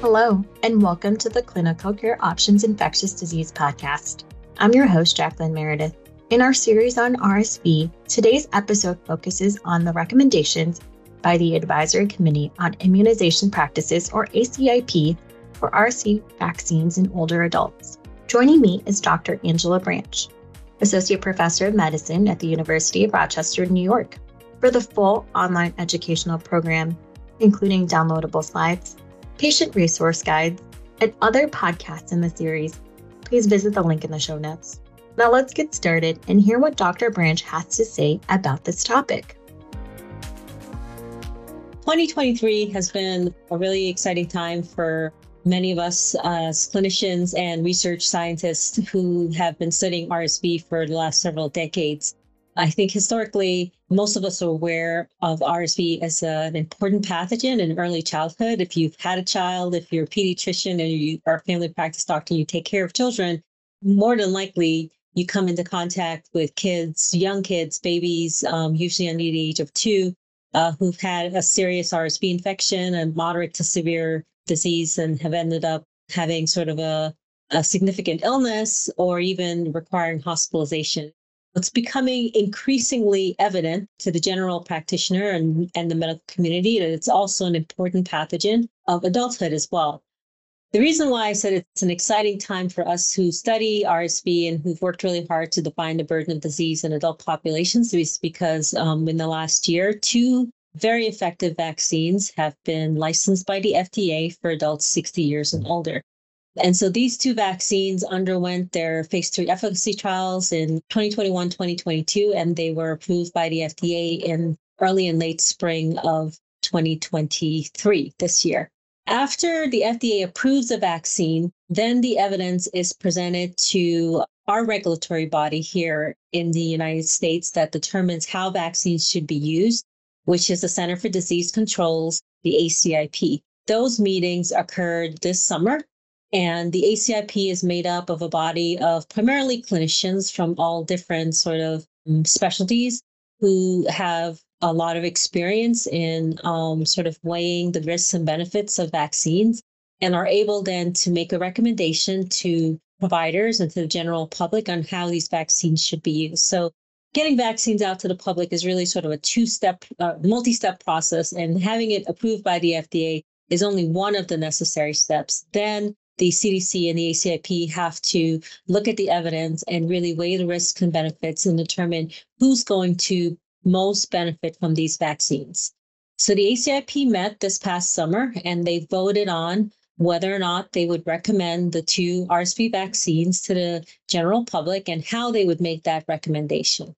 Hello, and welcome to the Clinical Care Options Infectious Disease Podcast. I'm your host, Jacqueline Meredith. In our series on RSV, today's episode focuses on the recommendations by the Advisory Committee on Immunization Practices, or ACIP, for RSV vaccines in older adults. Joining me is Dr. Angela Branche, Associate Professor of Medicine at the University of Rochester, New York. For the full online educational program, including downloadable slides, patient resource guides, and other podcasts in the series, please visit the link in the show notes. Now let's get started and hear what Dr. Branche has to say about this topic. 2023 has been a really exciting time for many of us as clinicians and research scientists who have been studying RSV for the last several decades. I think historically, most of us are aware of RSV as an important pathogen in early childhood. If you've had a child, if you're a pediatrician and you are a family practice doctor, you take care of children, more than likely you come into contact with kids, young kids, babies, um, usually under the age of two, uh, who've had a serious RSV infection and moderate to severe disease and have ended up having sort of a, a significant illness or even requiring hospitalization. It's becoming increasingly evident to the general practitioner and, and the medical community that it's also an important pathogen of adulthood as well. The reason why I said it's an exciting time for us who study RSV and who've worked really hard to define the burden of disease in adult populations is because um, in the last year, two very effective vaccines have been licensed by the FDA for adults 60 years and older. And so these two vaccines underwent their phase three efficacy trials in 2021, 2022, and they were approved by the FDA in early and late spring of 2023 this year. After the FDA approves a vaccine, then the evidence is presented to our regulatory body here in the United States that determines how vaccines should be used, which is the Center for Disease Controls, the ACIP. Those meetings occurred this summer, and the ACIP is made up of a body of primarily clinicians from all different sort of um, specialties who have a lot of experience in um, sort of weighing the risks and benefits of vaccines and are able then to make a recommendation to providers and to the general public on how these vaccines should be used. So getting vaccines out to the public is really sort of a two-step, uh, multi-step process, and having it approved by the FDA is only one of the necessary steps. Then the CDC and the ACIP have to look at the evidence and really weigh the risks and benefits and determine who's going to most benefit from these vaccines. So the ACIP met this past summer and they voted on whether or not they would recommend the two RSV vaccines to the general public and how they would make that recommendation.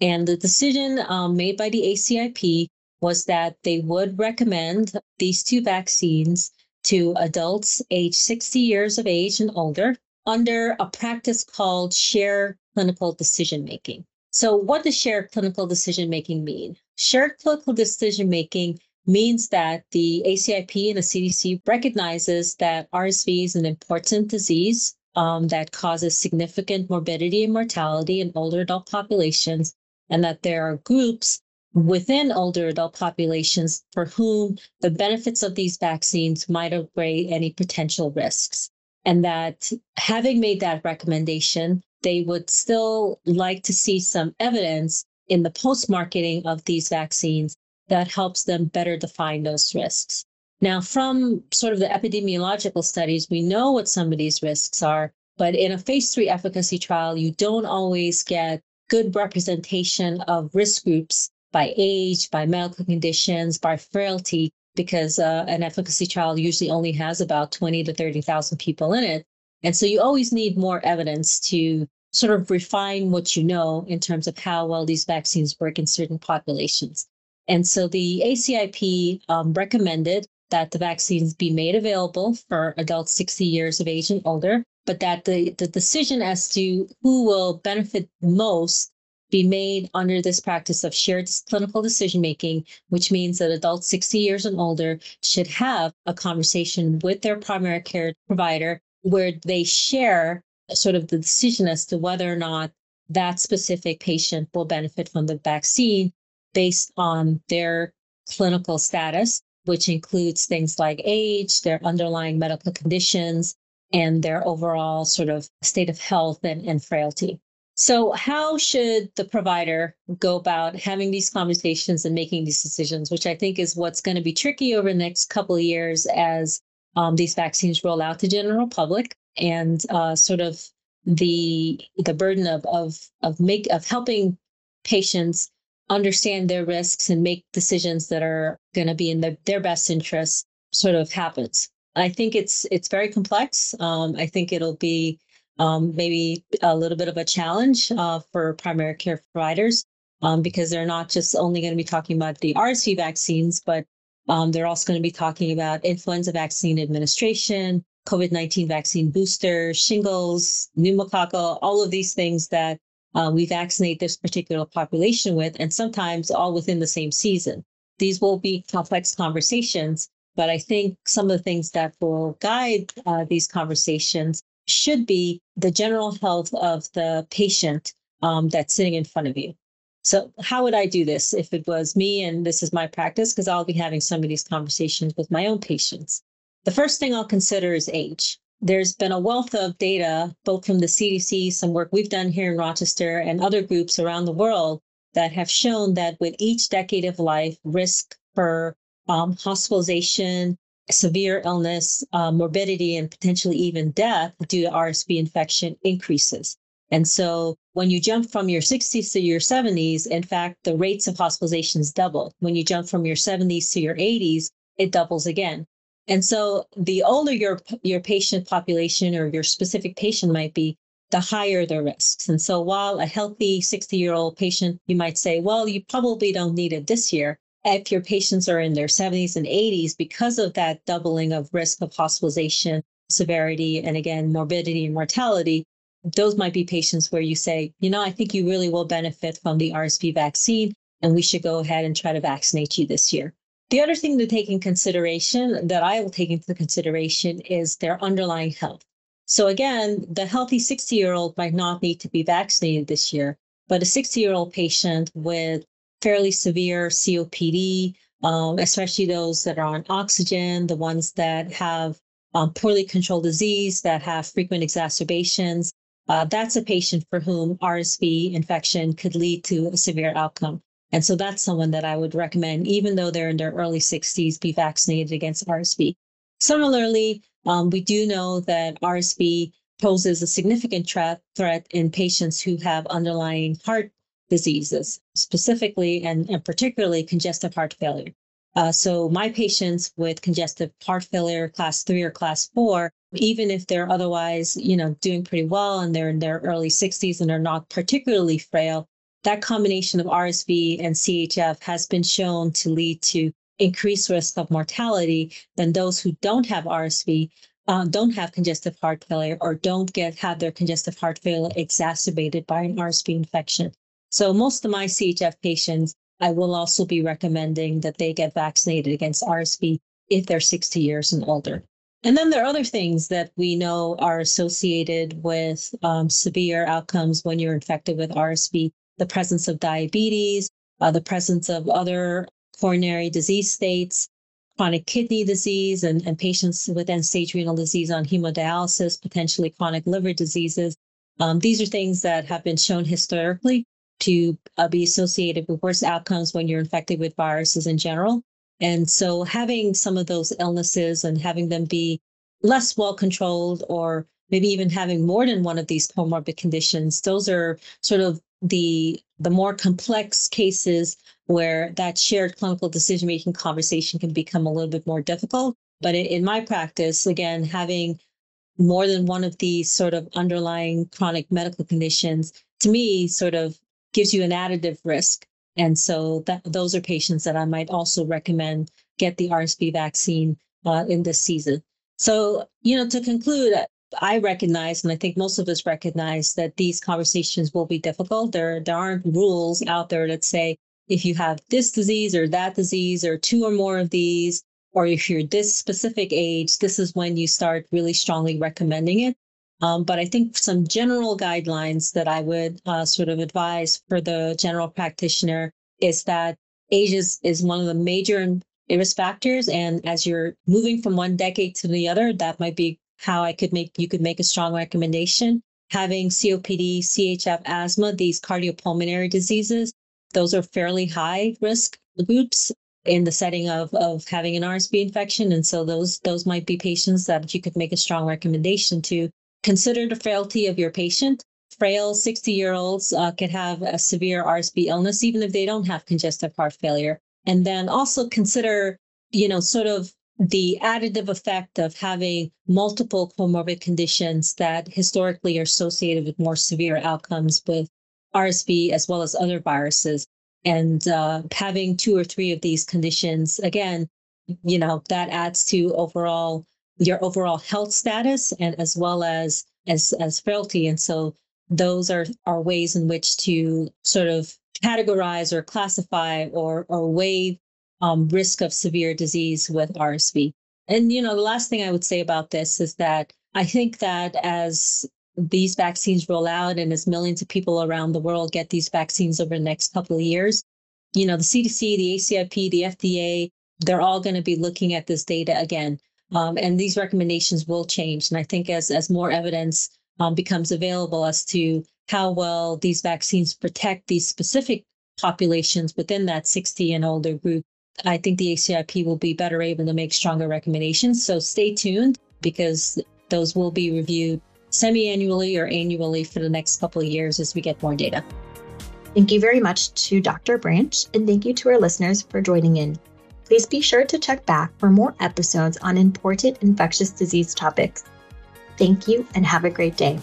And the decision um, made by the ACIP was that they would recommend these two vaccines to adults age 60 years of age and older under a practice called shared clinical decision making. So, what does shared clinical decision making mean? Shared clinical decision making means that the ACIP and the CDC recognizes that RSV is an important disease um, that causes significant morbidity and mortality in older adult populations, and that there are groups within older adult populations for whom the benefits of these vaccines might outweigh any potential risks. And that having made that recommendation, they would still like to see some evidence in the post marketing of these vaccines that helps them better define those risks. Now, from sort of the epidemiological studies, we know what some of these risks are, but in a phase three efficacy trial, you don't always get good representation of risk groups by age, by medical conditions, by frailty, because uh, an efficacy trial usually only has about 20 to 30,000 people in it. And so you always need more evidence to sort of refine what you know in terms of how well these vaccines work in certain populations. And so the ACIP um, recommended that the vaccines be made available for adults 60 years of age and older, but that the, the decision as to who will benefit most be made under this practice of shared clinical decision making, which means that adults 60 years and older should have a conversation with their primary care provider where they share sort of the decision as to whether or not that specific patient will benefit from the vaccine based on their clinical status which includes things like age, their underlying medical conditions, and their overall sort of state of health and, and frailty. So, how should the provider go about having these conversations and making these decisions, which I think is what's going to be tricky over the next couple of years as um, these vaccines roll out to general public and uh, sort of the the burden of of of make of helping patients understand their risks and make decisions that are going to be in the, their best interests sort of happens. I think it's it's very complex. Um, I think it'll be um, maybe a little bit of a challenge uh, for primary care providers um, because they're not just only going to be talking about the RSV vaccines, but um, they're also going to be talking about influenza vaccine administration, COVID 19 vaccine booster, shingles, pneumococcal, all of these things that uh, we vaccinate this particular population with, and sometimes all within the same season. These will be complex conversations, but I think some of the things that will guide uh, these conversations should be the general health of the patient um, that's sitting in front of you. So, how would I do this if it was me and this is my practice? Because I'll be having some of these conversations with my own patients. The first thing I'll consider is age there's been a wealth of data, both from the CDC, some work we've done here in Rochester, and other groups around the world that have shown that with each decade of life, risk for um, hospitalization, severe illness, uh, morbidity, and potentially even death due to RSV infection increases. And so when you jump from your 60s to your 70s, in fact, the rates of hospitalizations double. When you jump from your 70s to your 80s, it doubles again. And so the older your your patient population or your specific patient might be, the higher the risks. And so while a healthy 60 year old patient, you might say, well, you probably don't need it this year. If your patients are in their 70s and 80s, because of that doubling of risk of hospitalization, severity, and again, morbidity and mortality, those might be patients where you say, you know, I think you really will benefit from the RSV vaccine, and we should go ahead and try to vaccinate you this year. The other thing to take in consideration that I will take into consideration is their underlying health. So again, the healthy 60 year old might not need to be vaccinated this year, but a 60 year old patient with fairly severe COPD, um, especially those that are on oxygen, the ones that have um, poorly controlled disease, that have frequent exacerbations, uh, that's a patient for whom RSV infection could lead to a severe outcome. And so that's someone that I would recommend, even though they're in their early 60s, be vaccinated against RSV. Similarly, um, we do know that RSV poses a significant threat, threat in patients who have underlying heart diseases, specifically and, and particularly congestive heart failure. Uh, so my patients with congestive heart failure, class three or class four, even if they're otherwise, you know, doing pretty well and they're in their early 60s and are not particularly frail, that combination of RSV and CHF has been shown to lead to increased risk of mortality than those who don't have RSV, uh, don't have congestive heart failure, or don't get have their congestive heart failure exacerbated by an RSV infection. So most of my CHF patients, I will also be recommending that they get vaccinated against RSV if they're 60 years and older. And then there are other things that we know are associated with um, severe outcomes when you're infected with RSV the presence of diabetes, uh, the presence of other coronary disease states, chronic kidney disease, and, and patients with end stage renal disease on hemodialysis, potentially chronic liver diseases. Um, these are things that have been shown historically to uh, be associated with worse outcomes when you're infected with viruses in general. And so having some of those illnesses and having them be less well controlled or maybe even having more than one of these comorbid conditions, those are sort of the the more complex cases where that shared clinical decision making conversation can become a little bit more difficult but in my practice again having more than one of these sort of underlying chronic medical conditions to me sort of gives you an additive risk and so that those are patients that i might also recommend get the rsv vaccine uh, in this season so you know to conclude I recognize, and I think most of us recognize that these conversations will be difficult. There, there aren't rules out there that say if you have this disease or that disease or two or more of these, or if you're this specific age, this is when you start really strongly recommending it. Um, but I think some general guidelines that I would uh, sort of advise for the general practitioner is that age is, is one of the major risk factors. And as you're moving from one decade to the other, that might be how I could make you could make a strong recommendation. Having COPD, CHF, asthma, these cardiopulmonary diseases, those are fairly high risk groups in the setting of, of having an RSV infection. And so those those might be patients that you could make a strong recommendation to consider the frailty of your patient. Frail 60 year olds uh, could have a severe RSV illness, even if they don't have congestive heart failure. And then also consider, you know, sort of the additive effect of having multiple comorbid conditions that historically are associated with more severe outcomes with RSV as well as other viruses and uh, having two or three of these conditions again you know that adds to overall your overall health status and as well as as as frailty and so those are are ways in which to sort of categorize or classify or or weigh um, risk of severe disease with RSV. And you know, the last thing I would say about this is that I think that as these vaccines roll out and as millions of people around the world get these vaccines over the next couple of years, you know, the CDC, the ACIP, the FDA, they're all going to be looking at this data again. Um, and these recommendations will change. And I think as, as more evidence um, becomes available as to how well these vaccines protect these specific populations within that 60 and older group, I think the ACIP will be better able to make stronger recommendations. So stay tuned because those will be reviewed semi-annually or annually for the next couple of years as we get more data. Thank you very much to Dr. Branche, and thank you to our listeners for joining in. Please be sure to check back for more episodes on important infectious disease topics. Thank you and have a great day.